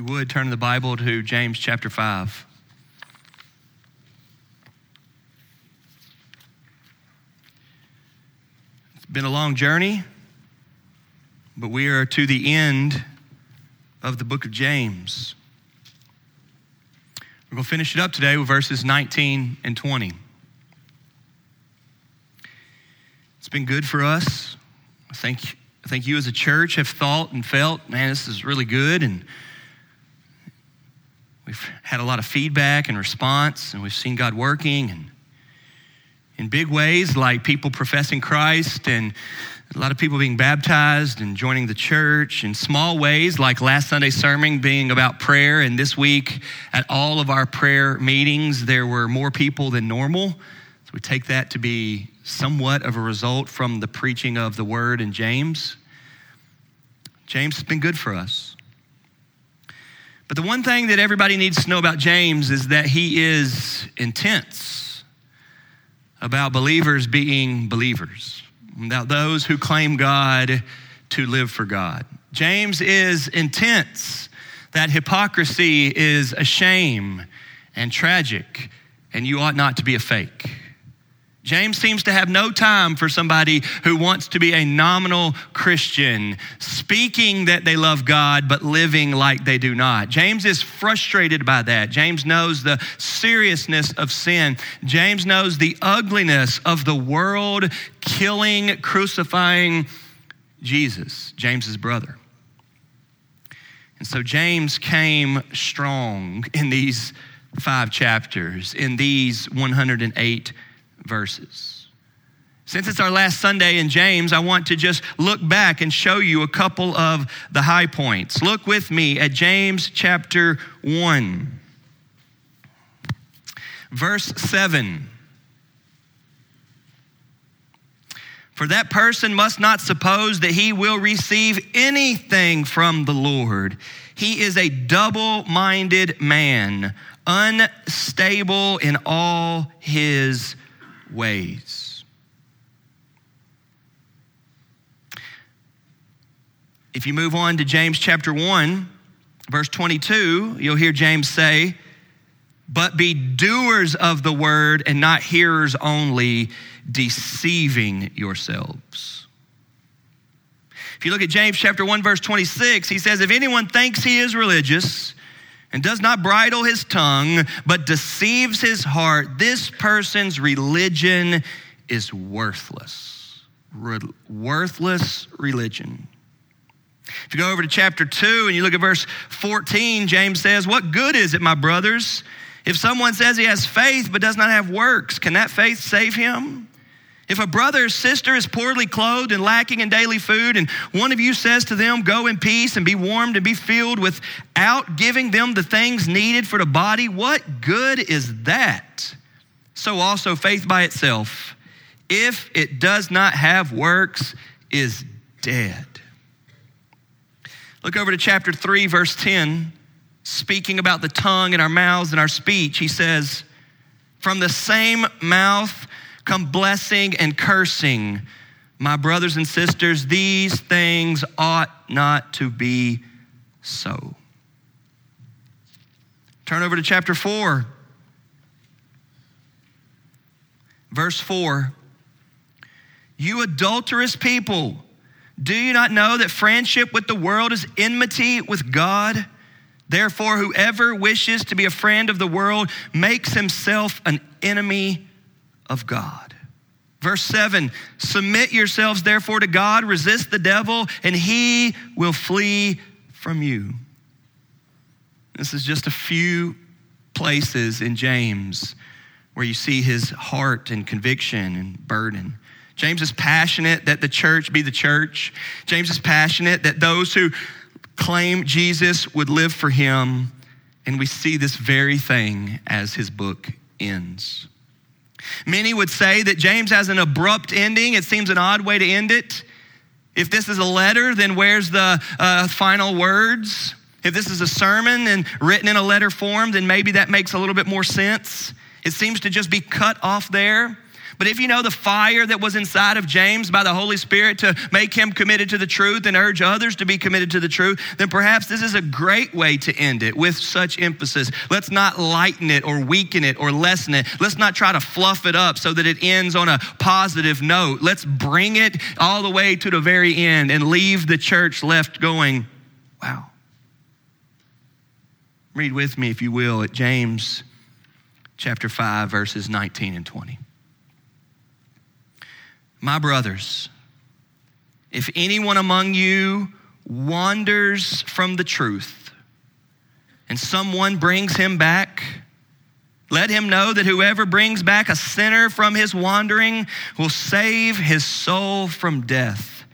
you would, turn the Bible to James chapter 5. It's been a long journey, but we are to the end of the book of James. We're going to finish it up today with verses 19 and 20. It's been good for us. I think, I think you as a church have thought and felt, man, this is really good. And we've had a lot of feedback and response, and we've seen God working and in big ways, like people professing Christ and a lot of people being baptized and joining the church in small ways, like last Sunday's sermon being about prayer. And this week, at all of our prayer meetings, there were more people than normal. So we take that to be somewhat of a result from the preaching of the word in James. James has been good for us. But the one thing that everybody needs to know about James is that he is intense about believers being believers about those who claim God to live for God. James is intense that hypocrisy is a shame and tragic, and you ought not to be a fake. James seems to have no time for somebody who wants to be a nominal Christian, speaking that they love God, but living like they do not. James is frustrated by that. James knows the seriousness of sin. James knows the ugliness of the world killing, crucifying Jesus, James's brother. And so James came strong in these five chapters, in these 108 verses. Since it's our last Sunday in James, I want to just look back and show you a couple of the high points. Look with me at James chapter 1, verse 7. For that person must not suppose that he will receive anything from the Lord. He is a double minded man, unstable in all his ways. If you move on to James chapter 1, verse 22, you'll hear James say, But be doers of the word and not hearers only, deceiving yourselves. If you look at James chapter 1, verse 26, he says, If anyone thinks he is religious, and does not bridle his tongue, but deceives his heart, this person's religion is worthless. Re- worthless religion. If you go over to chapter 2 and you look at verse 14, James says, What good is it, my brothers, if someone says he has faith but does not have works? Can that faith save him? If a brother or sister is poorly clothed and lacking in daily food, and one of you says to them, Go in peace and be warmed and be filled without giving them the things needed for the body, what good is that? So also faith by itself, if it does not have works, is dead. Look over to chapter 3, verse 10, speaking about the tongue and our mouths and our speech. He says, From the same mouth, come blessing and cursing. My brothers and sisters, these things ought not to be so. Turn over to chapter 4, verse 4. You adulterous people, do you not know that friendship with the world is enmity with God? Therefore, whoever wishes to be a friend of the world makes himself an enemy of God. Verse 7 Submit yourselves therefore to God, resist the devil, and he will flee from you. This is just a few places in James where you see his heart and conviction and burden. James is passionate that the church be the church. James is passionate that those who claim Jesus would live for him. And we see this very thing as his book ends. Many would say that James has an abrupt ending. It seems an odd way to end it. If this is a letter, then where's the uh, final words? If this is a sermon and written in a letter form, then maybe that makes a little bit more sense. It seems to just be cut off there. But if you know the fire that was inside of James by the Holy Spirit to make him committed to the truth and urge others to be committed to the truth, then perhaps this is a great way to end it with such emphasis. Let's not lighten it or weaken it or lessen it. Let's not try to fluff it up so that it ends on a positive note. Let's bring it all the way to the very end and leave the church left going, wow. Read with me, if you will, at James chapter 5, verses 19 and 20. My brothers, if anyone among you wanders from the truth and someone brings him back, let him know that whoever brings back a sinner from his wandering will save his soul from death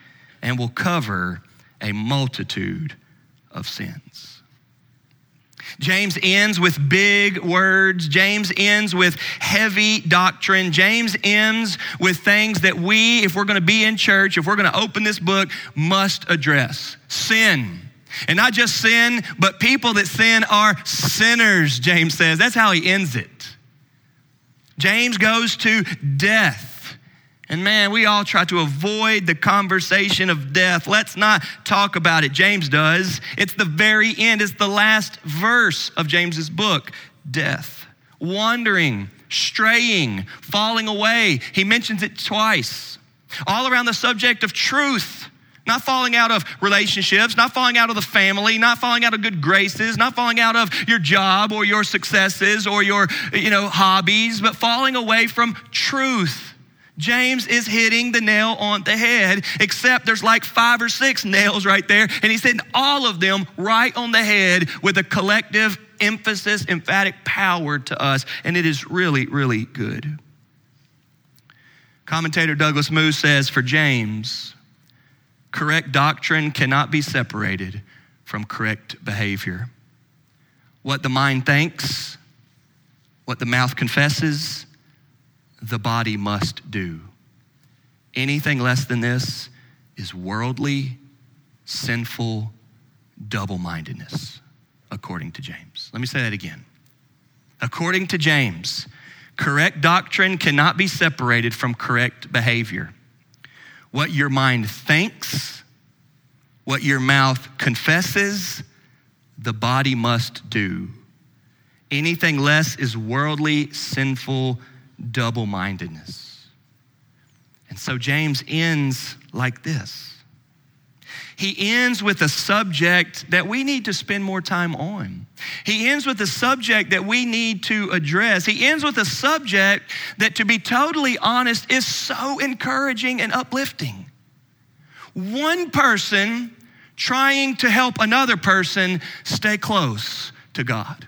and will cover a multitude of sins. James ends with big words. James ends with heavy doctrine. James ends with things that we, if we're going to be in church, if we're going to open this book, must address. Sin. And not just sin, but people that sin are sinners, James says. That's how he ends it. James goes to death. And man, we all try to avoid the conversation of death. Let's not talk about it. James does. It's the very end, it's the last verse of James's book death, wandering, straying, falling away. He mentions it twice. All around the subject of truth. Not falling out of relationships, not falling out of the family, not falling out of good graces, not falling out of your job or your successes or your, you know, hobbies, but falling away from truth James is hitting the nail on the head, except there's like five or six nails right there, and he's hitting all of them right on the head with a collective emphasis, emphatic power to us, and it is really, really good. Commentator Douglas Moo says for James, correct doctrine cannot be separated from correct behavior. What the mind thinks, what the mouth confesses, the body must do. Anything less than this is worldly, sinful, double mindedness, according to James. Let me say that again. According to James, correct doctrine cannot be separated from correct behavior. What your mind thinks, what your mouth confesses, the body must do. Anything less is worldly, sinful, double mindedness. And so James ends like this. He ends with a subject that we need to spend more time on. He ends with a subject that we need to address. He ends with a subject that, to be totally honest, is so encouraging and uplifting. One person trying to help another person stay close to God.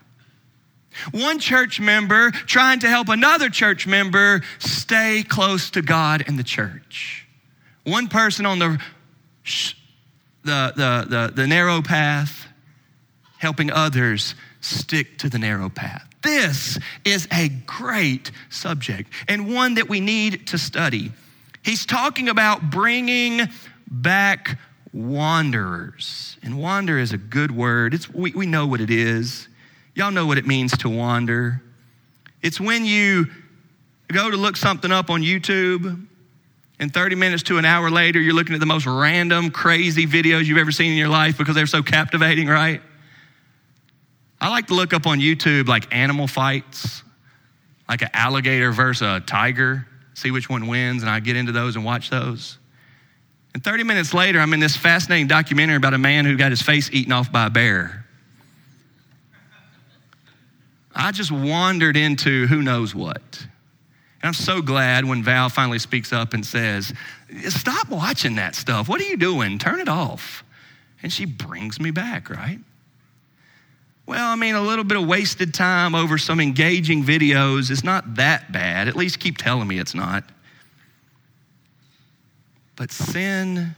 One church member trying to help another church member stay close to God and the church. One person on the, the, the, the, the narrow path helping others stick to the narrow path. This is a great subject and one that we need to study. He's talking about bringing back wanderers. And wander is a good word. It's, we, we know what it is. Y'all know what it means to wander. It's when you go to look something up on YouTube, and 30 minutes to an hour later, you're looking at the most random, crazy videos you've ever seen in your life because they're so captivating, right? I like to look up on YouTube like animal fights, like an alligator versus a tiger, see which one wins, and I get into those and watch those. And 30 minutes later, I'm in this fascinating documentary about a man who got his face eaten off by a bear. I just wandered into who knows what. And I'm so glad when Val finally speaks up and says, Stop watching that stuff. What are you doing? Turn it off. And she brings me back, right? Well, I mean, a little bit of wasted time over some engaging videos is not that bad. At least keep telling me it's not. But sin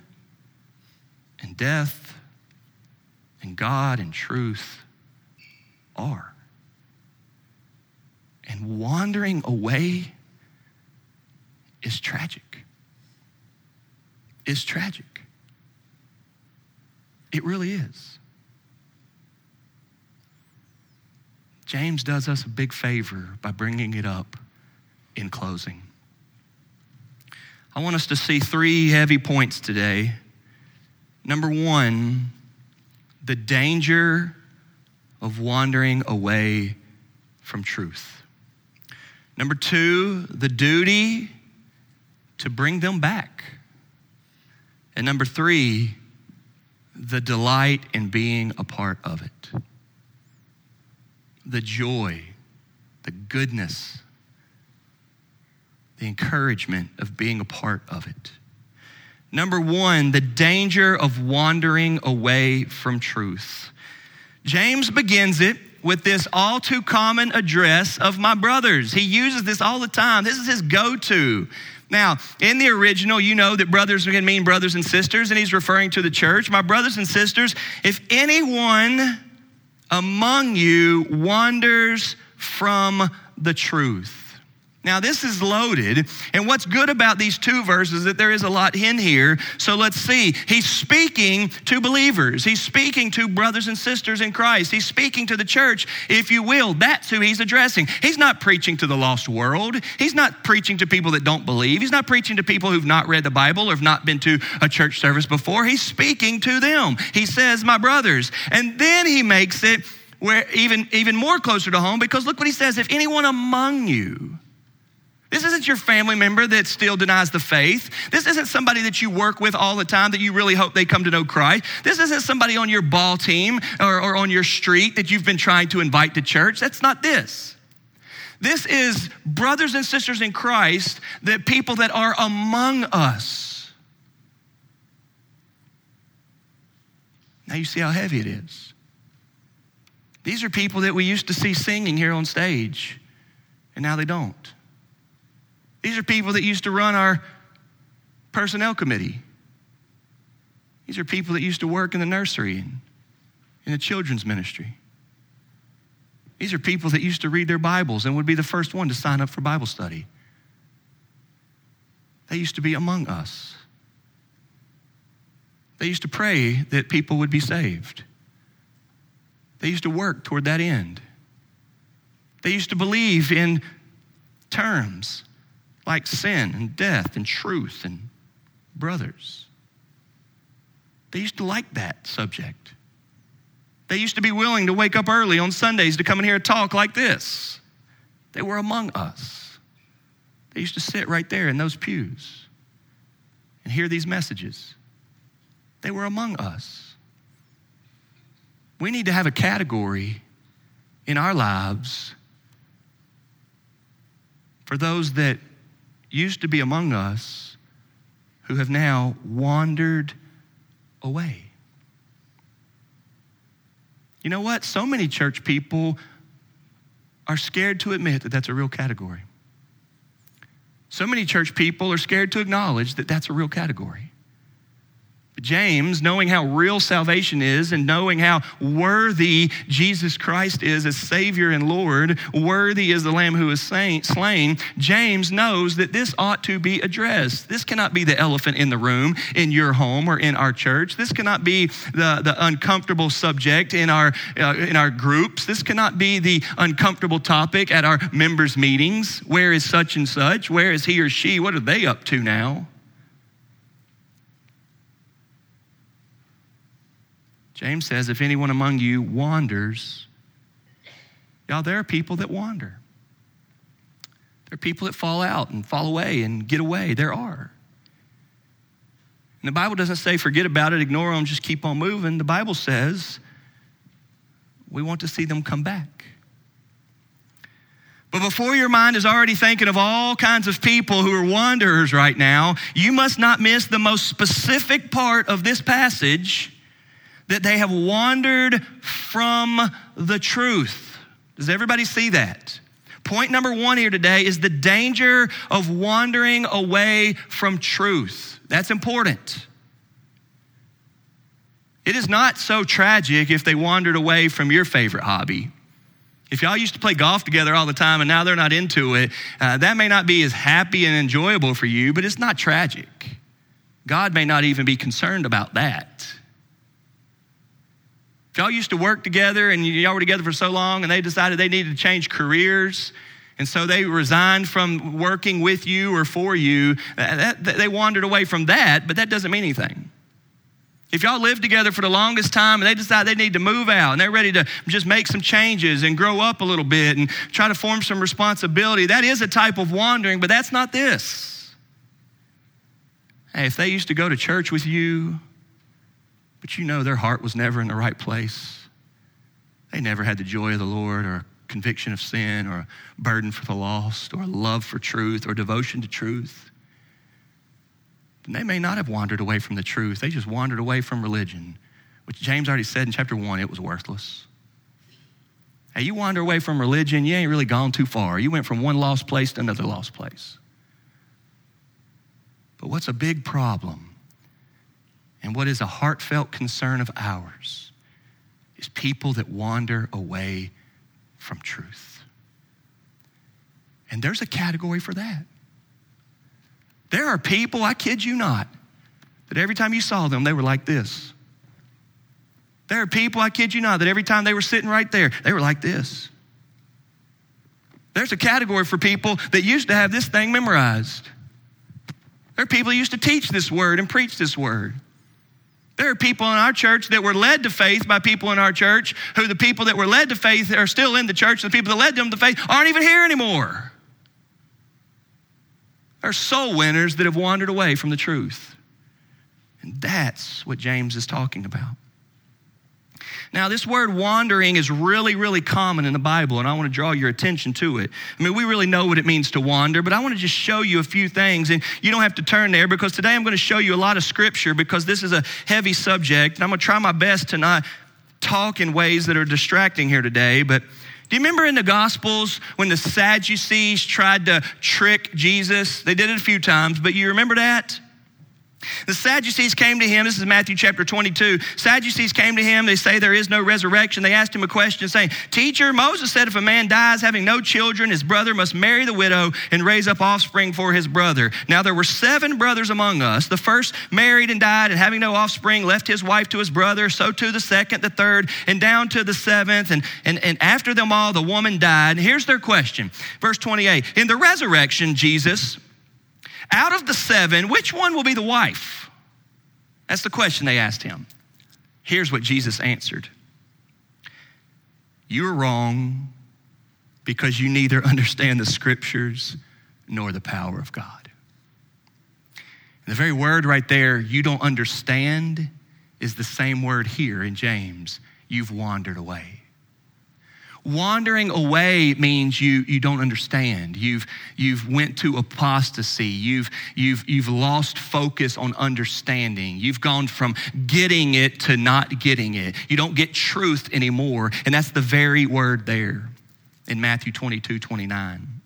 and death and God and truth are and wandering away is tragic. Is tragic. It really is. James does us a big favor by bringing it up in closing. I want us to see three heavy points today. Number one, the danger of wandering away from truth. Number two, the duty to bring them back. And number three, the delight in being a part of it. The joy, the goodness, the encouragement of being a part of it. Number one, the danger of wandering away from truth. James begins it with this all too common address of my brothers. He uses this all the time. This is his go to. Now, in the original, you know that brothers can mean brothers and sisters, and he's referring to the church. My brothers and sisters, if anyone among you wanders from the truth, now, this is loaded. And what's good about these two verses is that there is a lot in here. So let's see. He's speaking to believers, he's speaking to brothers and sisters in Christ, he's speaking to the church, if you will. That's who he's addressing. He's not preaching to the lost world, he's not preaching to people that don't believe, he's not preaching to people who've not read the Bible or have not been to a church service before. He's speaking to them. He says, My brothers. And then he makes it where even, even more closer to home because look what he says if anyone among you, this isn't your family member that still denies the faith. This isn't somebody that you work with all the time that you really hope they come to know Christ. This isn't somebody on your ball team or, or on your street that you've been trying to invite to church. That's not this. This is brothers and sisters in Christ, that people that are among us. Now you see how heavy it is. These are people that we used to see singing here on stage, and now they don't. These are people that used to run our personnel committee. These are people that used to work in the nursery and in the children's ministry. These are people that used to read their Bibles and would be the first one to sign up for Bible study. They used to be among us. They used to pray that people would be saved. They used to work toward that end. They used to believe in terms like sin and death and truth and brothers. They used to like that subject. They used to be willing to wake up early on Sundays to come in here and talk like this. They were among us. They used to sit right there in those pews and hear these messages. They were among us. We need to have a category in our lives for those that used to be among us who have now wandered away. You know what? So many church people are scared to admit that that's a real category. So many church people are scared to acknowledge that that's a real category. James, knowing how real salvation is and knowing how worthy Jesus Christ is as Savior and Lord, worthy is the Lamb who is slain, James knows that this ought to be addressed. This cannot be the elephant in the room in your home or in our church. This cannot be the, the uncomfortable subject in our, uh, in our groups. This cannot be the uncomfortable topic at our members' meetings. Where is such and such? Where is he or she? What are they up to now? James says, if anyone among you wanders, y'all, there are people that wander. There are people that fall out and fall away and get away. There are. And the Bible doesn't say forget about it, ignore them, just keep on moving. The Bible says we want to see them come back. But before your mind is already thinking of all kinds of people who are wanderers right now, you must not miss the most specific part of this passage that they have wandered from the truth. Does everybody see that? Point number one here today is the danger of wandering away from truth. That's important. It is not so tragic if they wandered away from your favorite hobby. If y'all used to play golf together all the time and now they're not into it, uh, that may not be as happy and enjoyable for you, but it's not tragic. God may not even be concerned about that. Y'all used to work together and y'all were together for so long and they decided they needed to change careers And so they resigned from working with you or for you. Uh, that, that, they wandered away from that, but that doesn't mean anything. If y'all lived together for the longest time and they decide they need to move out and they're ready to just make some changes and grow up a little bit and try to form some responsibility, that is a type of wandering, but that's not this. Hey, if they used to go to church with you, but you know their heart was never in the right place, they never had the joy of the Lord or conviction of sin or a burden for the lost or a love for truth or devotion to truth And they may not have wandered away from the truth. They just wandered away from religion, which James already said in chapter one, it was worthless. Hey, you wander away from religion, you ain't really gone too far. You went from one lost place to another lost place. But what's a big problem and what is a heartfelt concern of ours is people that wander away from truth. And there's a category for that. There are people, I kid you not, that every time you saw them, they were like this. There are people, I kid you not, that every time they were sitting right there, they were like this. There's a category for people that used to have this thing memorized. There are people who used to teach this word and preach this word. There are people in our church that were led to faith by people in our church who the people that were led to faith are still in the church. The people that led them to faith aren't even here anymore are soul winners that have wandered away from the truth. And that's what James is talking about. Now, this word wandering is really, really common in the Bible, and I want to draw your attention to it. I mean, we really know what it means to wander, but I want to just show you a few things, and you don't have to turn there because today I'm going to show you a lot of scripture because this is a heavy subject, and I'm going to try my best to not talk in ways that are distracting here today, but do you remember in the Gospels when the Sadducees tried to trick Jesus? They did it a few times, but you remember that? The Sadducees came to him. This is Matthew chapter 22. Sadducees came to him. They say there is no resurrection. They asked him a question saying, Teacher, Moses said if a man dies having no children, his brother must marry the widow and raise up offspring for his brother. Now there were seven brothers among us. The first married and died, and having no offspring, left his wife to his brother. So too the second, the third, and down to the seventh. And, and, and after them all, the woman died. And here's their question. Verse 28 In the resurrection, Jesus, out of the seven, which one will be the wife? That's the question they asked him. Here's what Jesus answered You're wrong because you neither understand the scriptures nor the power of God. And the very word right there, you don't understand, is the same word here in James. You've wandered away. Wandering away means you, you don't understand. You've, you've went to apostasy. You've, you've, you've lost focus on understanding. You've gone from getting it to not getting it. You don't get truth anymore. And that's the very word there in Matthew 22, 29.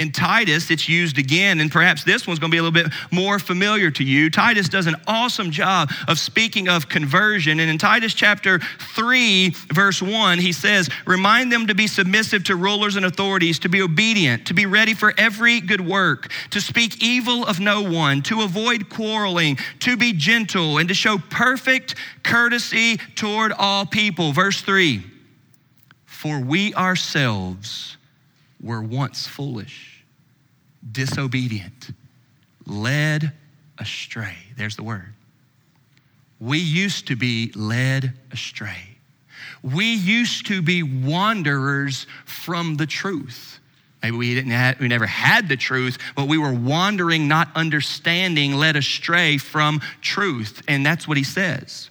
In Titus, it's used again, and perhaps this one's going to be a little bit more familiar to you. Titus does an awesome job of speaking of conversion. And in Titus chapter 3, verse 1, he says, Remind them to be submissive to rulers and authorities, to be obedient, to be ready for every good work, to speak evil of no one, to avoid quarreling, to be gentle, and to show perfect courtesy toward all people. Verse 3 For we ourselves were once foolish disobedient, led astray. There's the word. We used to be led astray. We used to be wanderers from the truth. Maybe we didn't have, we never had the truth, but we were wandering, not understanding, led astray from truth. And that's what he says.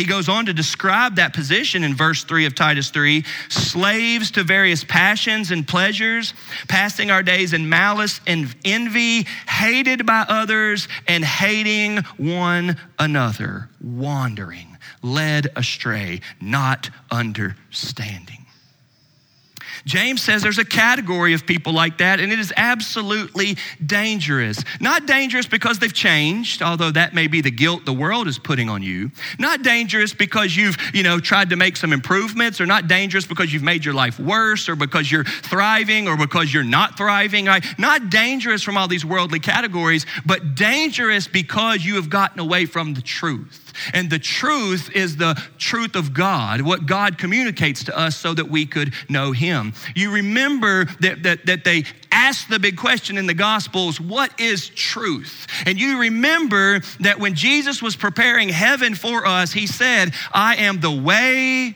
He goes on to describe that position in verse 3 of Titus 3 slaves to various passions and pleasures, passing our days in malice and envy, hated by others, and hating one another, wandering, led astray, not understanding. James says there's a category of people like that, and it is absolutely dangerous. Not dangerous because they've changed, although that may be the guilt the world is putting on you. Not dangerous because you've, you know, tried to make some improvements, or not dangerous because you've made your life worse, or because you're thriving, or because you're not thriving. Right? Not dangerous from all these worldly categories, but dangerous because you have gotten away from the truth. And the truth is the truth of God, what God communicates to us so that we could know Him. You remember that, that, that they asked the big question in the Gospels what is truth? And you remember that when Jesus was preparing heaven for us, He said, I am the way,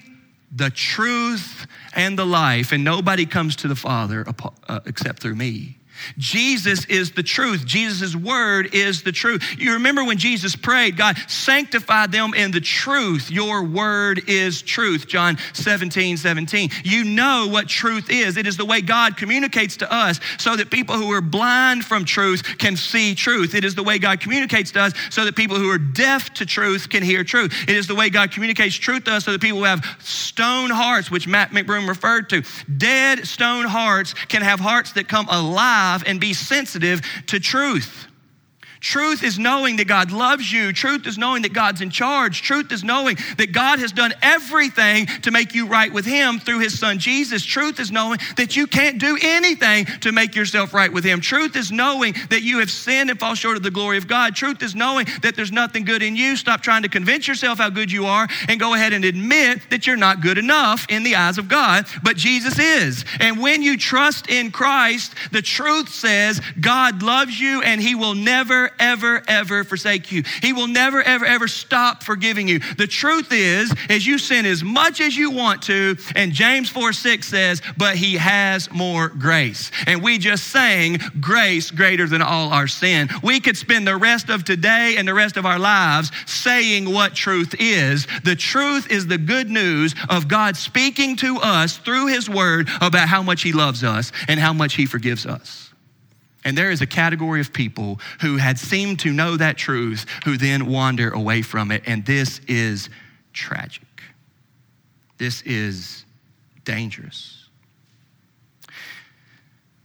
the truth, and the life, and nobody comes to the Father uh, except through me. Jesus is the truth. Jesus' word is the truth. You remember when Jesus prayed, God, sanctify them in the truth. Your word is truth. John 17, 17. You know what truth is. It is the way God communicates to us so that people who are blind from truth can see truth. It is the way God communicates to us so that people who are deaf to truth can hear truth. It is the way God communicates truth to us so that people who have stone hearts, which Matt McBroom referred to, dead stone hearts can have hearts that come alive alive and be sensitive to truth. Truth is knowing that God loves you. Truth is knowing that God's in charge. Truth is knowing that God has done everything to make you right with Him through His Son Jesus. Truth is knowing that you can't do anything to make yourself right with Him. Truth is knowing that you have sinned and fall short of the glory of God. Truth is knowing that there's nothing good in you. Stop trying to convince yourself how good you are and go ahead and admit that you're not good enough in the eyes of God, but Jesus is. And when you trust in Christ, the truth says God loves you and He will never ever, ever forsake you. He will never, ever, ever stop forgiving you. The truth is, is you sin as much as you want to, and James 4 6 says, but he has more grace. And we just sang grace greater than all our sin. We could spend the rest of today and the rest of our lives saying what truth is. The truth is the good news of God speaking to us through his word about how much he loves us and how much he forgives us. And there is a category of people who had seemed to know that truth who then wander away from it. And this is tragic. This is dangerous.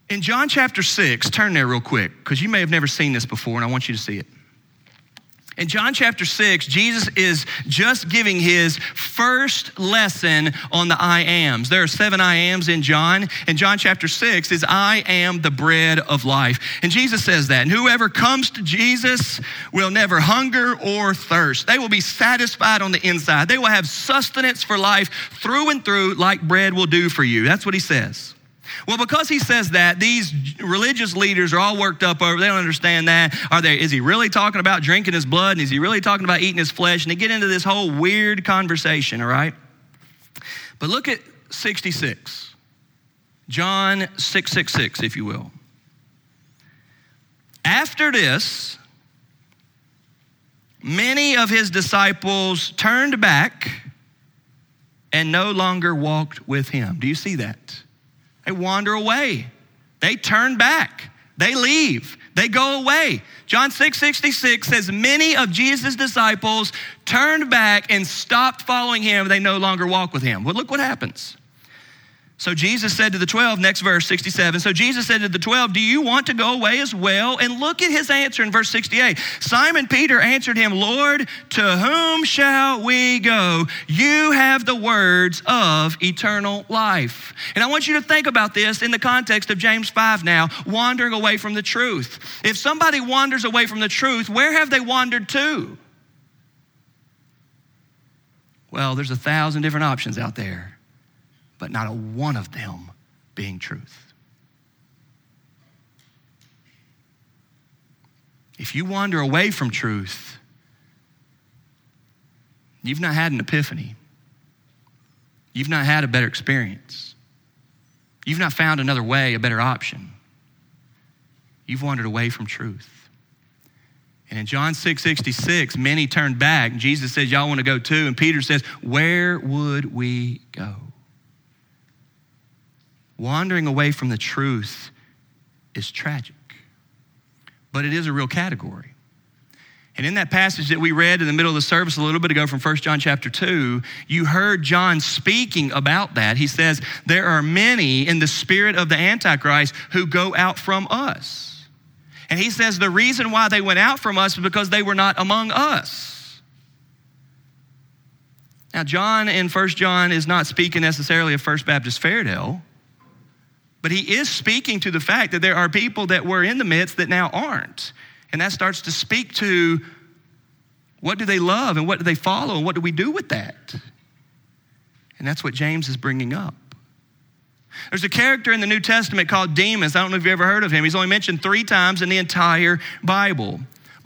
In John chapter 6, turn there real quick, because you may have never seen this before, and I want you to see it. In John chapter 6, Jesus is just giving his first lesson on the I ams. There are seven I ams in John. And John chapter 6 is I am the bread of life. And Jesus says that. And whoever comes to Jesus will never hunger or thirst. They will be satisfied on the inside. They will have sustenance for life through and through, like bread will do for you. That's what he says. Well, because he says that, these religious leaders are all worked up over. They don't understand that. Are they? Is he really talking about drinking his blood? And is he really talking about eating his flesh? And they get into this whole weird conversation. All right. But look at 66, John 666, if you will. After this, many of his disciples turned back and no longer walked with him. Do you see that? They wander away. They turn back. They leave. They go away. John 6 66 says, Many of Jesus' disciples turned back and stopped following him. They no longer walk with him. Well, look what happens. So Jesus said to the 12, next verse 67. So Jesus said to the 12, Do you want to go away as well? And look at his answer in verse 68. Simon Peter answered him, Lord, to whom shall we go? You have the words of eternal life. And I want you to think about this in the context of James 5 now, wandering away from the truth. If somebody wanders away from the truth, where have they wandered to? Well, there's a thousand different options out there but not a one of them being truth. If you wander away from truth, you've not had an epiphany. You've not had a better experience. You've not found another way, a better option. You've wandered away from truth. And in John 6 66, many turned back. Jesus says, Y'all want to go too? And Peter says, Where would we go? Wandering away from the truth is tragic, but it is a real category. And in that passage that we read in the middle of the service a little bit ago from 1 John chapter 2, you heard John speaking about that. He says, There are many in the spirit of the Antichrist who go out from us. And he says, The reason why they went out from us is because they were not among us. Now, John in 1 John is not speaking necessarily of First Baptist Fairdale. But he is speaking to the fact that there are people that were in the midst that now aren't. And that starts to speak to What do they love and what do they follow and what do we do with that? And that's what James is bringing up. There's a character in the New Testament called Demas. I don't know if you've ever heard of him. He's only mentioned three times in the entire Bible.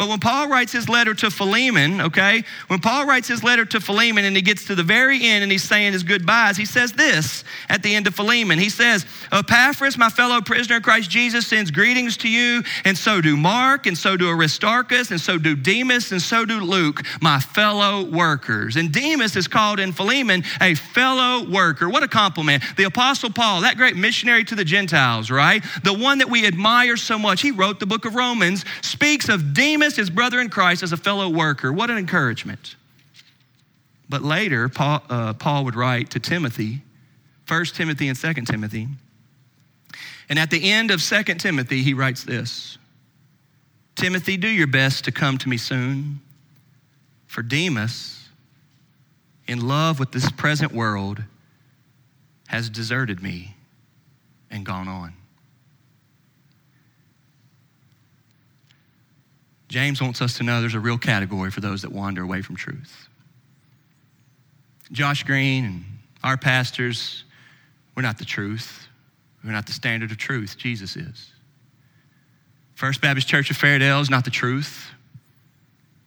But when Paul writes his letter to Philemon, okay, when Paul writes his letter to Philemon and he gets to the very end and he's saying his goodbyes, he says this at the end of Philemon. He says, Epaphras, my fellow prisoner in Christ Jesus, sends greetings to you, and so do Mark, and so do Aristarchus, and so do Demas, and so do Luke, my fellow workers. And Demas is called in Philemon a fellow worker. What a compliment. The Apostle Paul, that great missionary to the Gentiles, right? The one that we admire so much, he wrote the book of Romans, speaks of Demas his brother in Christ, as a fellow worker. What an encouragement. But later, Paul, uh, Paul would write to Timothy, 1 Timothy and 2 Timothy. And at the end of 2 Timothy, he writes this Timothy, do your best to come to me soon, for Demas, in love with this present world, has deserted me and gone on. James wants us to know there's a real category for those that wander away from truth. Josh Green and our pastors, we're not the truth. We're not the standard of truth. Jesus is. First Baptist Church of Fairdale is not the truth.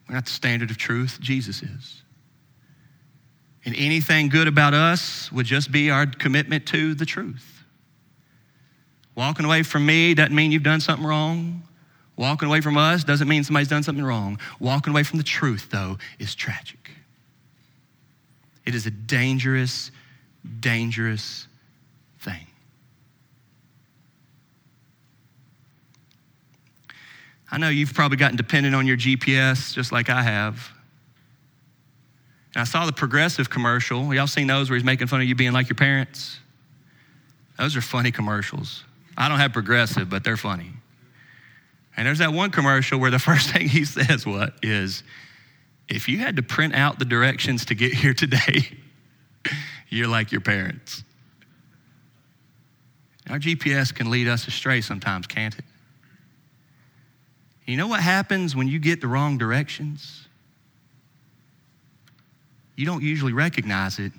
We're not the standard of truth. Jesus is. And anything good about us would just be our commitment to the truth. Walking away from me doesn't mean you've done something wrong. Walking away from us doesn't mean somebody's done something wrong. Walking away from the truth, though, is tragic. It is a dangerous, dangerous thing. I know you've probably gotten dependent on your GPS just like I have. And I saw the progressive commercial. Y'all seen those where he's making fun of you being like your parents? Those are funny commercials. I don't have progressive, but they're funny. And there's that one commercial where the first thing he says, what, is if you had to print out the directions to get here today, you're like your parents. Our GPS can lead us astray sometimes, can't it? You know what happens when you get the wrong directions? You don't usually recognize it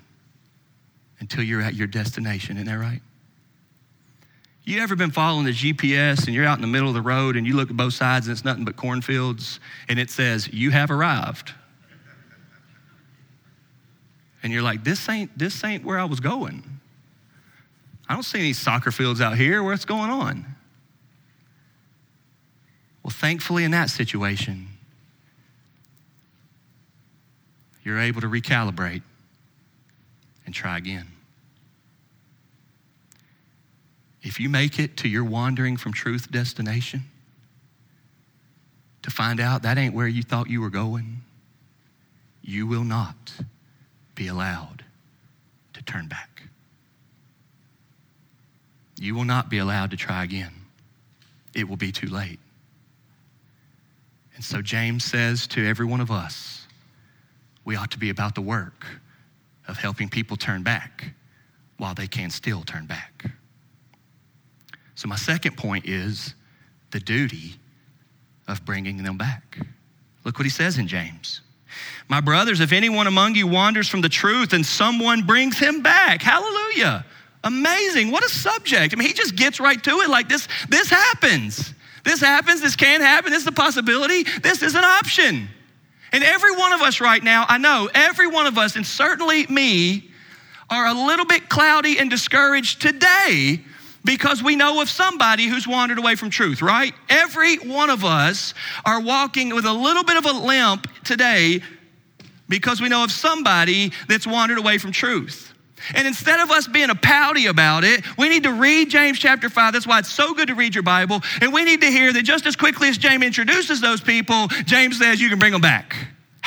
until you're at your destination, isn't that right? You ever been following the GPS and you're out in the middle of the road and you look at both sides and it's nothing but cornfields and it says, You have arrived. And you're like, This ain't, this ain't where I was going. I don't see any soccer fields out here. What's going on? Well, thankfully, in that situation, you're able to recalibrate and try again. If you make it to your wandering from truth destination, to find out that ain't where you thought you were going, you will not be allowed to turn back. You will not be allowed to try again. It will be too late. And so James says to every one of us, we ought to be about the work of helping people turn back while they can still turn back. So, my second point is the duty of bringing them back. Look what he says in James. My brothers, if anyone among you wanders from the truth and someone brings him back, hallelujah. Amazing. What a subject. I mean, he just gets right to it like this this happens. This happens, this can happen, this is a possibility, this is an option. And every one of us right now, I know, every one of us, and certainly me, are a little bit cloudy and discouraged today because we know of somebody who's wandered away from truth, right? Every one of us are walking with a little bit of a limp today because we know of somebody that's wandered away from truth. And instead of us being a pouty about it, we need to read James chapter 5. That's why it's so good to read your Bible. And we need to hear that just as quickly as James introduces those people, James says you can bring them back.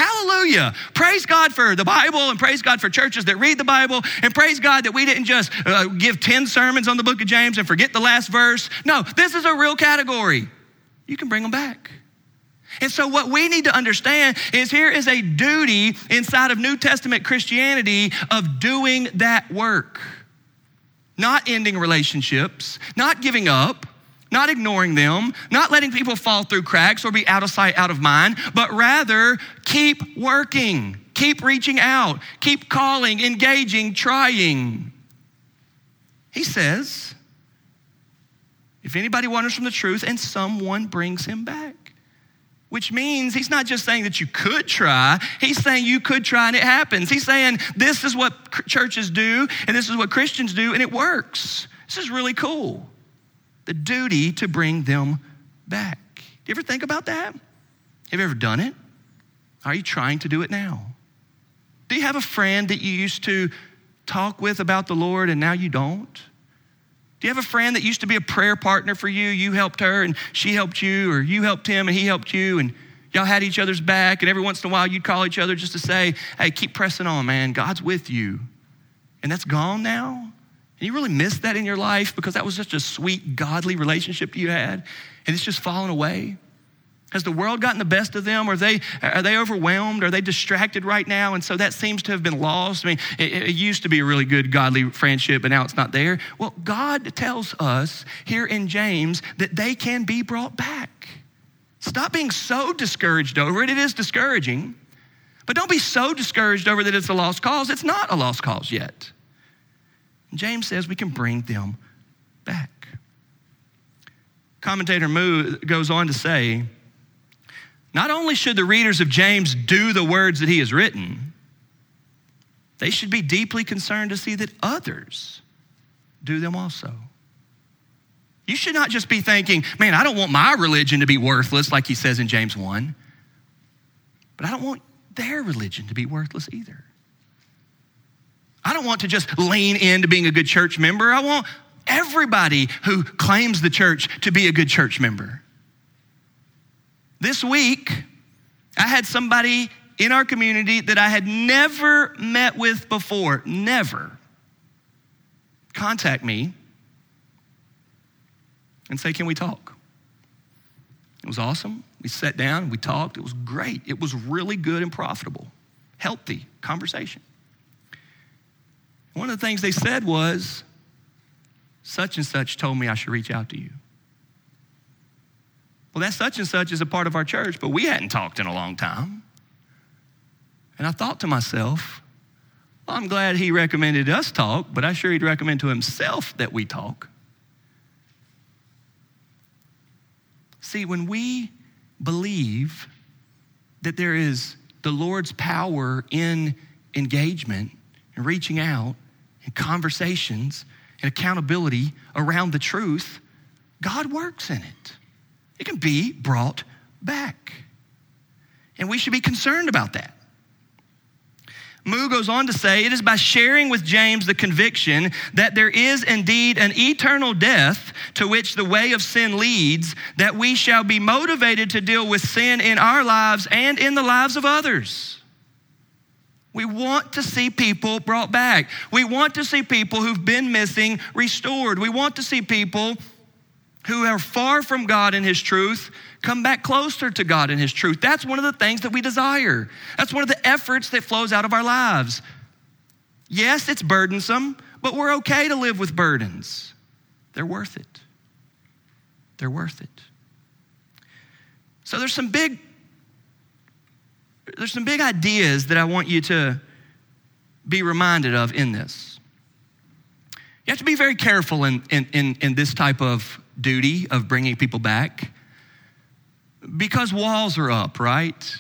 Hallelujah. Praise God for the Bible and praise God for churches that read the Bible and praise God that we didn't just uh, give 10 sermons on the book of James and forget the last verse. No, this is a real category. You can bring them back. And so, what we need to understand is here is a duty inside of New Testament Christianity of doing that work. Not ending relationships, not giving up, not ignoring them, not letting people fall through cracks or be out of sight, out of mind, but rather keep working, keep reaching out, keep calling, engaging, trying. He says, if anybody wanders from the truth and someone brings him back. Which means he's not just saying that you could try, he's saying you could try and it happens. He's saying this is what churches do and this is what Christians do and it works. This is really cool. The duty to bring them back. Do you ever think about that? Have you ever done it? Are you trying to do it now? Do you have a friend that you used to talk with about the Lord and now you don't? Do you have a friend that used to be a prayer partner for you? You helped her and she helped you, or you helped him and he helped you, and y'all had each other's back, and every once in a while you'd call each other just to say, hey, keep pressing on, man. God's with you. And that's gone now? And you really miss that in your life because that was such a sweet, godly relationship you had, and it's just fallen away? Has the world gotten the best of them? Are they, are they overwhelmed? Are they distracted right now? And so that seems to have been lost. I mean, it, it, used to be a really good godly friendship, but now it's not there. Well, God tells us here in James that they can be brought back. Stop being so discouraged over it. It is discouraging. But don't be so discouraged over that it's a lost cause. It's not a lost cause yet. James says we can bring them back. Commentator Moo goes on to say, not only should the readers of James do the words that he has written, they should be deeply concerned to see that others do them also. You should not just be thinking, man, I don't want my religion to be worthless, like he says in James 1, but I don't want their religion to be worthless either. I don't want to just lean into being a good church member. I want everybody who claims the church to be a good church member. This week, I had somebody in our community that I had never met with before, never, contact me and say, Can we talk? It was awesome. We sat down, we talked. It was great. It was really good and profitable, healthy conversation. One of the things they said was, Such and such told me I should reach out to you. Well, that such and such is a part of our church, but we hadn't talked in a long time. And I thought to myself, well, I'm glad he recommended us talk, but I sure he'd recommend to himself that we talk. See, when we believe that there is the Lord's power in engagement and reaching out and conversations and accountability around the truth, God works in it. It can be brought back. And we should be concerned about that. Moo goes on to say, it is by sharing with James the conviction that there is indeed an eternal death to which the way of sin leads that we shall be motivated to deal with sin in our lives and in the lives of others. We want to see people brought back. We want to see people who've been missing restored. We want to see people who are far from God and His truth come back closer to God and His truth. That's one of the things that we desire. That's one of the efforts that flows out of our lives. Yes, it's burdensome, but we're okay to live with burdens. They're worth it. They're worth it. So there's some big there's some big ideas that I want you to be reminded of in this. You have to be very careful in, in, in, in this type of duty of bringing people back? Because walls are up, right?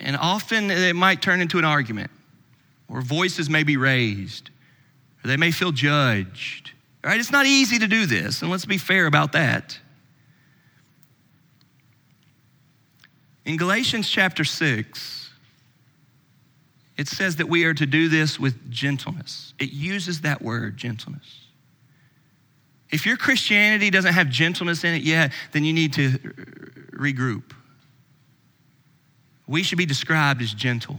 And often it might turn into an argument, or voices may be raised, or they may feel judged. Right? It's not easy to do this, and let's be fair about that. In Galatians chapter 6, it says that we are to do this with gentleness. It uses that word, gentleness. If your Christianity doesn't have gentleness in it yet, then you need to regroup. We should be described as gentle.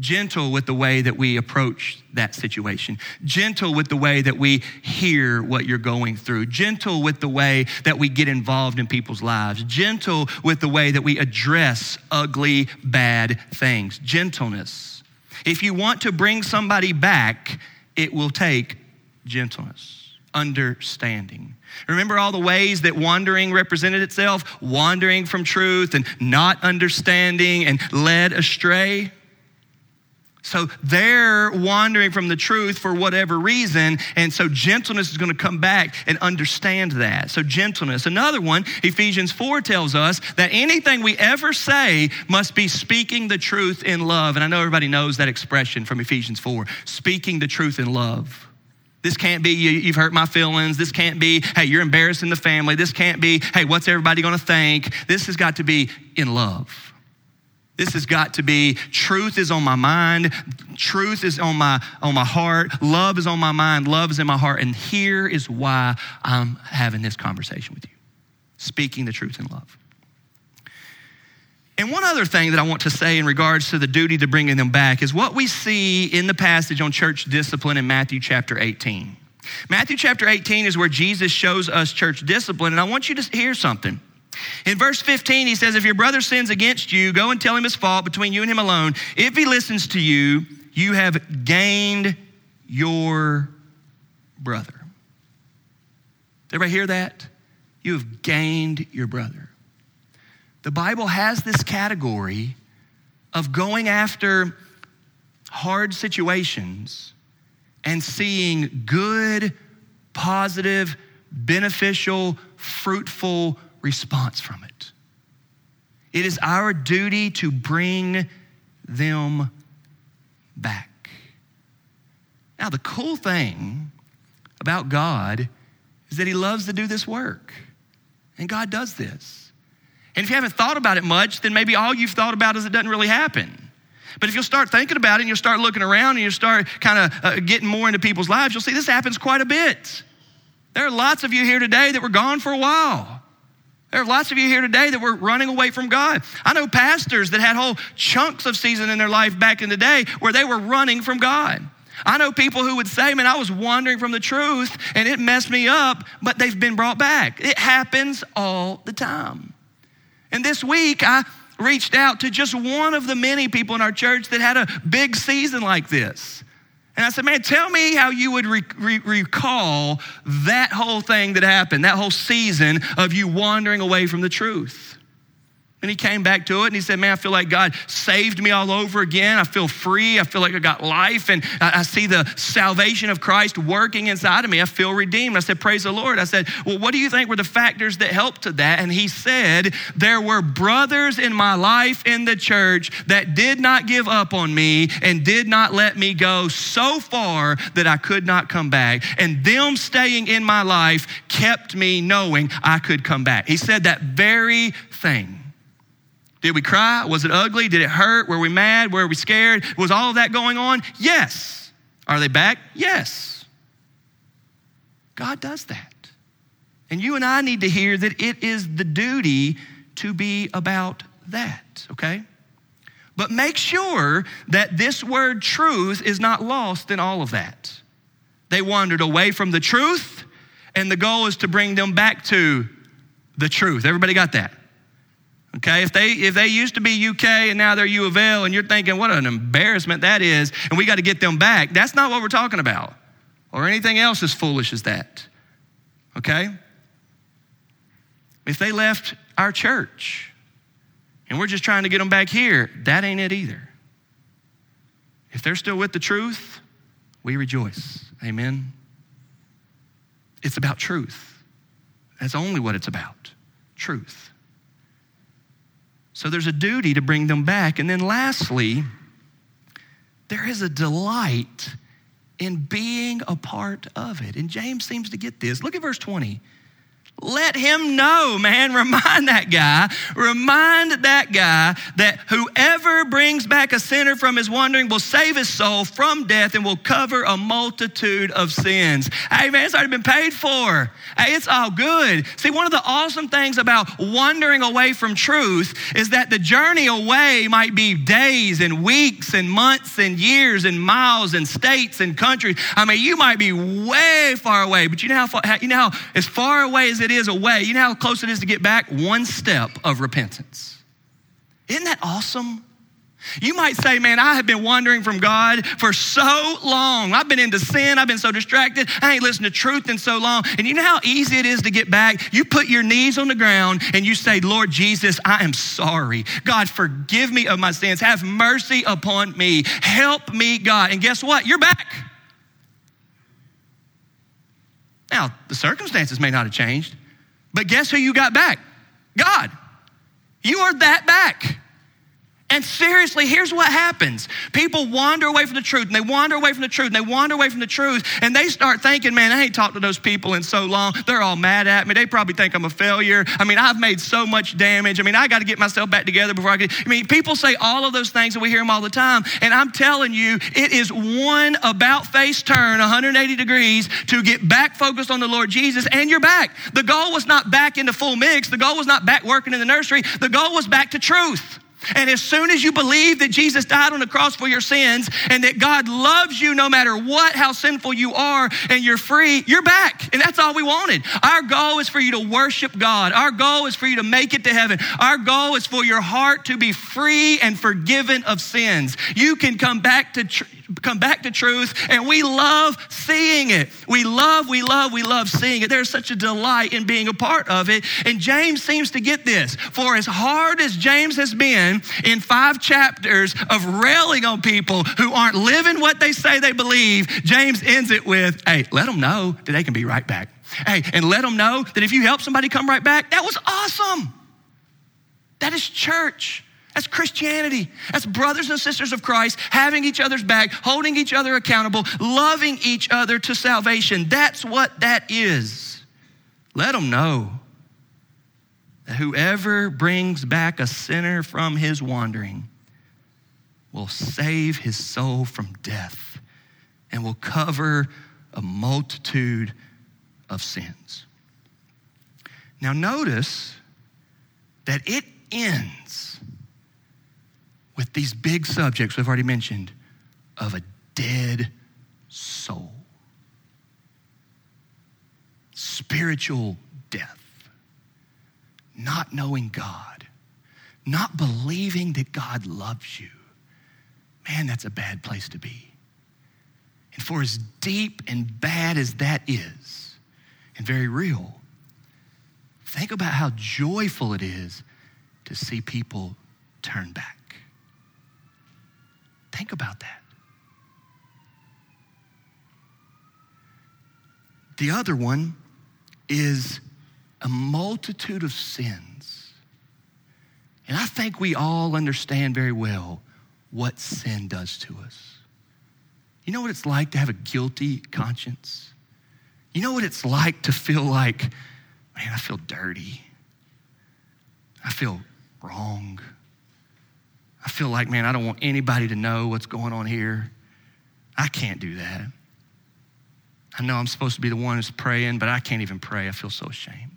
Gentle with the way that we approach that situation. Gentle with the way that we hear what you're going through. Gentle with the way that we get involved in people's lives. Gentle with the way that we address ugly, bad things. Gentleness. If you want to bring somebody back, it will take gentleness. understanding. Remember all the ways that wandering represented itself? Wandering from truth and not understanding and led astray. So they're wandering from the truth for whatever reason. And so gentleness is going to come back and understand that. So, gentleness. Another one, Ephesians 4 tells us that anything we ever say must be speaking the truth in love. And I know everybody knows that expression from Ephesians 4 speaking the truth in love. This can't be, you, have hurt my feelings. This can't be, hey, you're embarrassing the family. This can't be, hey, what's everybody going to think? This has got to be in love. This has got to be truth is on my mind, truth is on my on my heart, love is on my mind, love is in my heart, and here is why I'm having this conversation with you. Speaking the truth in love. And one other thing that I want to say in regards to the duty to bringing them back is what we see in the passage on church discipline in Matthew chapter 18. Matthew chapter 18 is where Jesus shows us church discipline, and I want you to hear something. In verse 15, he says, If your brother sins against you, go and tell him his fault between you and him alone. If he listens to you, you have gained your brother. Did everybody hear that? You have gained your brother. The Bible has this category of going after hard situations and seeing good, positive, beneficial, fruitful response from it. It is our duty to bring them back. Now, the cool thing about God is that He loves to do this work, and God does this. And if you haven't thought about it much, then maybe all you've thought about is it doesn't really happen. But if you'll start thinking about it and you'll start looking around and you'll start kind of uh, getting more into people's lives, you'll see this happens quite a bit. There are lots of you here today that were gone for a while. There are lots of you here today that were running away from God. I know pastors that had whole chunks of season in their life back in the day where they were running from God. I know people who would say, Man, I was wandering from the truth and it messed me up, but they've been brought back. It happens all the time. And this week, I reached out to just one of the many people in our church that had a big season like this. And I said, man, tell me how you would re- re- recall that whole thing that happened, that whole season of you wandering away from the truth. And he came back to it and he said, Man, I feel like God saved me all over again. I feel free. I feel like I got life. And I, see the salvation of Christ working inside of me. I feel redeemed. I said, Praise the Lord. I said, Well, what do you think were the factors that helped to that? And he said, There were brothers in my life in the church that did not give up on me and did not let me go so far that I could not come back. And them staying in my life kept me knowing I could come back. He said that very thing. Did we cry? Was it ugly? Did it hurt? Were we mad? Were we scared? Was all of that going on? Yes. Are they back? Yes. God does that. And you and I need to hear that it is the duty to be about that, okay? But make sure that this word truth is not lost in all of that. They wandered away from the truth, and the goal is to bring them back to the truth. Everybody got that? Okay, if they if they used to be UK and now they're U of L, and you're thinking what an embarrassment that is, and we got to get them back. That's not what we're talking about, or anything else as foolish as that. Okay. If they left our church, and we're just trying to get them back here, that ain't it either. If they're still with the truth, we rejoice. Amen. It's about truth. That's only what it's about. Truth. So there's a duty to bring them back. And then lastly, there is a delight in being a part of it. And James seems to get this. Look at verse 20. Let him know, man. Remind that guy, remind that guy that whoever brings back a sinner from his wandering will save his soul from death and will cover a multitude of sins. Hey, man, it's already been paid for. Hey, it's all good. See, one of the awesome things about wandering away from truth is that the journey away might be days and weeks and months and years and miles and states and countries. I mean, you might be way far away, but you know how far, you know how as far away as it is away, you know how close it is to get back? One step of repentance. Isn't that awesome? You might say, Man, I have been wandering from God for so long. I've been into sin. I've been so distracted. I ain't listened to truth in so long. And you know how easy it is to get back? You put your knees on the ground and you say, Lord Jesus, I am sorry. God, forgive me of my sins. Have mercy upon me. Help me, God. And guess what? You're back. Now, the circumstances may not have changed, but guess who you got back? God. You are that back. And seriously, here's what happens people wander away from the truth, and they wander away from the truth, and they wander away from the truth, and they start thinking, man, I ain't talked to those people in so long. They're all mad at me. They probably think I'm a failure. I mean, I've made so much damage. I mean, I got to get myself back together before I can. I mean, people say all of those things, and we hear them all the time. And I'm telling you, it is one about face turn 180 degrees to get back focused on the Lord Jesus, and you're back. The goal was not back into full mix, the goal was not back working in the nursery, the goal was back to truth. And as soon as you believe that Jesus died on the cross for your sins and that God loves you no matter what, how sinful you are, and you're free, you're back. And that's all we wanted. Our goal is for you to worship God. Our goal is for you to make it to heaven. Our goal is for your heart to be free and forgiven of sins. You can come back to come back to truth, and we love seeing it. We love, we love, we love seeing it. There's such a delight in being a part of it. And James seems to get this. For as hard as James has been in five chapters of railing on people who aren't living what they say they believe, James ends it with, hey, let them know that they can be right back. Hey, and let them know that if you help somebody come right back, that was awesome. That is church. That's Christianity. That's brothers and sisters of Christ having each other's back, holding each other accountable, loving each other to salvation. That's what that is. Let them know whoever brings back a sinner from his wandering will save his soul from death and will cover a multitude of sins. Now, notice that it ends with these big subjects we've already mentioned of a dead soul, spiritual death, not knowing God, not believing that God loves you. Man, that's a bad place to be. And for as deep and bad as that is, and very real, think about how joyful it is to see people turn back. Think about that. The other one is a multitude of sins. And I think we all understand very well what sin does to us. You know what it's like to have a guilty conscience? You know what it's like to feel like, man, I feel dirty. I feel wrong. I feel like, man, I don't want anybody to know what's going on here. I can't do that. I know I'm supposed to be the one who's praying, but I can't even pray. I feel so ashamed.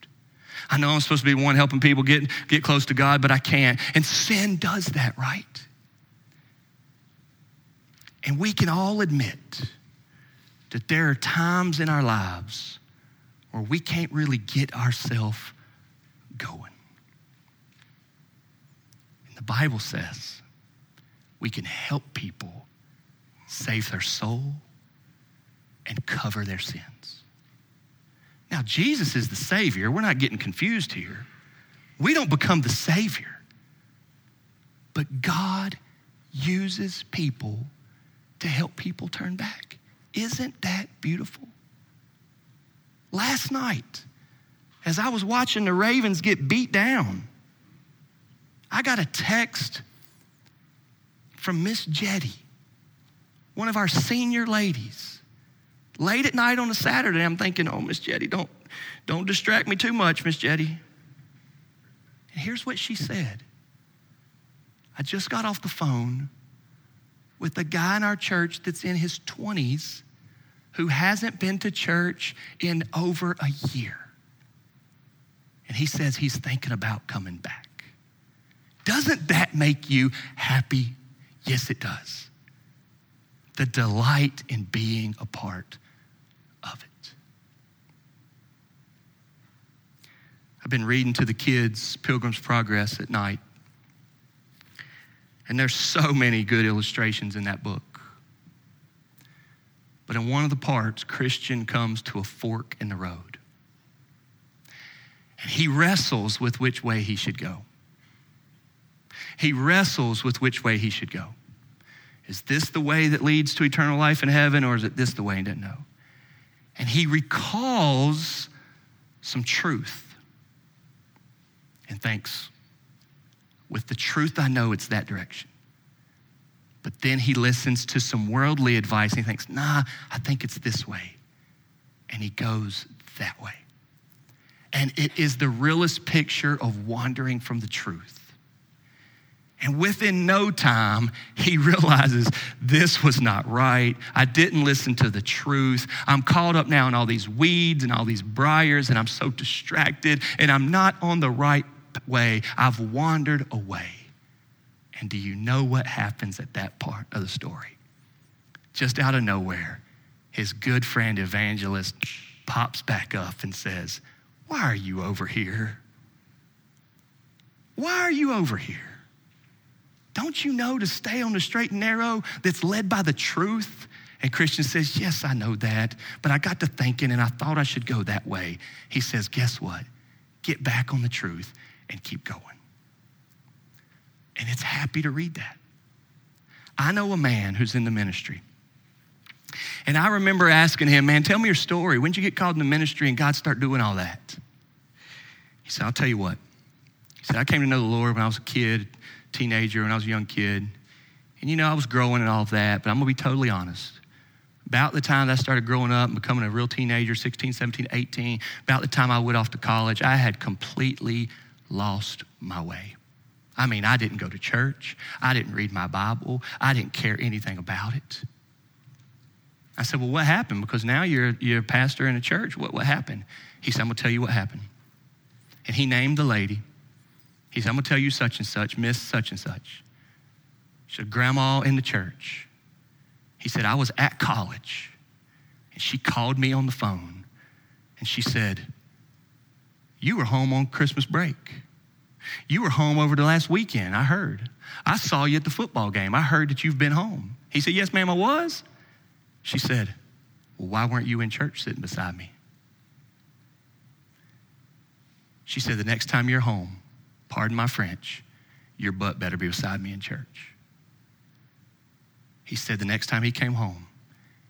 I know I'm supposed to be one helping people get, get close to God, but I can't. And sin does that, right? And we can all admit that there are times in our lives where we can't really get ourselves going. And the Bible says we can help people save their soul and cover their sins. Now, Jesus is the Savior. We're not getting confused here. We don't become the Savior. But God uses people to help people turn back. Isn't that beautiful? Last night, as I was watching the Ravens get beat down, I got a text from Miss Jetty, one of our senior ladies. Late at night on a Saturday, I'm thinking, oh, Miss Jetty, don't, don't distract me too much, Miss Jetty. And here's what she said I just got off the phone with a guy in our church that's in his 20s who hasn't been to church in over a year. And he says he's thinking about coming back. Doesn't that make you happy Yes, it does. The delight in being a part of it. I've been reading to the kids Pilgrim's Progress at night. And there's so many good illustrations in that book. But in one of the parts, Christian comes to a fork in the road. And he wrestles with which way he should go. He wrestles with which way he should go. Is this the way that leads to eternal life in heaven, or is it this the way? He doesn't know. And he recalls some truth and thinks, with the truth, I know it's that direction. But then he listens to some worldly advice and he thinks, nah, I think it's this way. And he goes that way. And it is the realest picture of wandering from the truth. And within no time, he realizes this was not right. I didn't listen to the truth. I'm caught up now in all these weeds and all these briars, and I'm so distracted, and I'm not on the right way. I've wandered away. And do you know what happens at that part of the story? Just out of nowhere, his good friend evangelist pops back up and says, Why are you over here? Why are you over here? Don't you know to stay on the straight and narrow that's led by the truth? And Christian says, Yes, I know that, but I got to thinking and I thought I should go that way. He says, Guess what? Get back on the truth and keep going. And it's happy to read that. I know a man who's in the ministry. And I remember asking him, Man, tell me your story. When did you get called in the ministry and God start doing all that? He said, I'll tell you what. He said, I came to know the Lord when I was a kid, teenager, when I was a young kid. And you know, I was growing and all of that, but I'm gonna be totally honest. About the time that I started growing up and becoming a real teenager, 16, 17, 18, about the time I went off to college, I had completely lost my way. I mean, I didn't go to church. I didn't read my Bible. I didn't care anything about it. I said, Well, what happened? Because now you're, you're a pastor in a church. What, what happened? He said, I'm going to tell you what happened. And he named the lady. He said, I'm going to tell you such and such, Miss such and such. She said, Grandma in the church. He said, I was at college. And she called me on the phone. And she said, You were home on Christmas break. You were home over the last weekend, I heard. I saw you at the football game. I heard that you've been home. He said, Yes, ma'am, I was. She said, Well, why weren't you in church sitting beside me? She said, The next time you're home, pardon my French, your butt better be beside me in church. He said the next time he came home,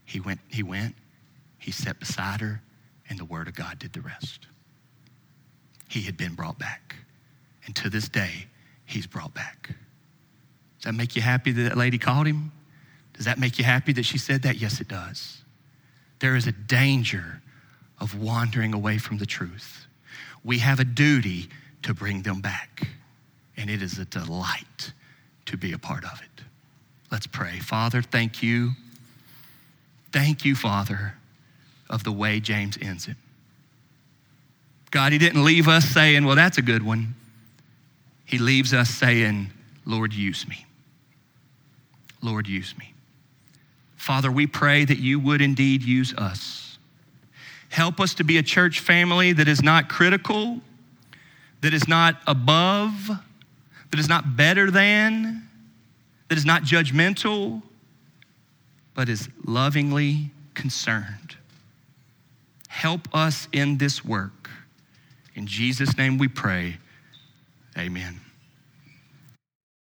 he went, he went, he sat beside her, and the word of God did the rest. He had been brought back. And to this day, he's brought back. Does that make you happy that that lady called him? Does that make you happy that she said that? Yes, it does. There is a danger of wandering away from the truth. We have a duty to bring them back, and it is a delight to be a part of it. Let's pray. Father, thank you. Thank you, Father, of the way James ends it. God, He didn't leave us saying, well, that's a good one. He leaves us saying, Lord, use me. Lord, use me. Father, we pray that you would indeed use us. Help us to be a church family that is not critical, that is not above, that is not better than, that is not judgmental, but is lovingly concerned. Help us in this work. In Jesus' name we pray. Amen.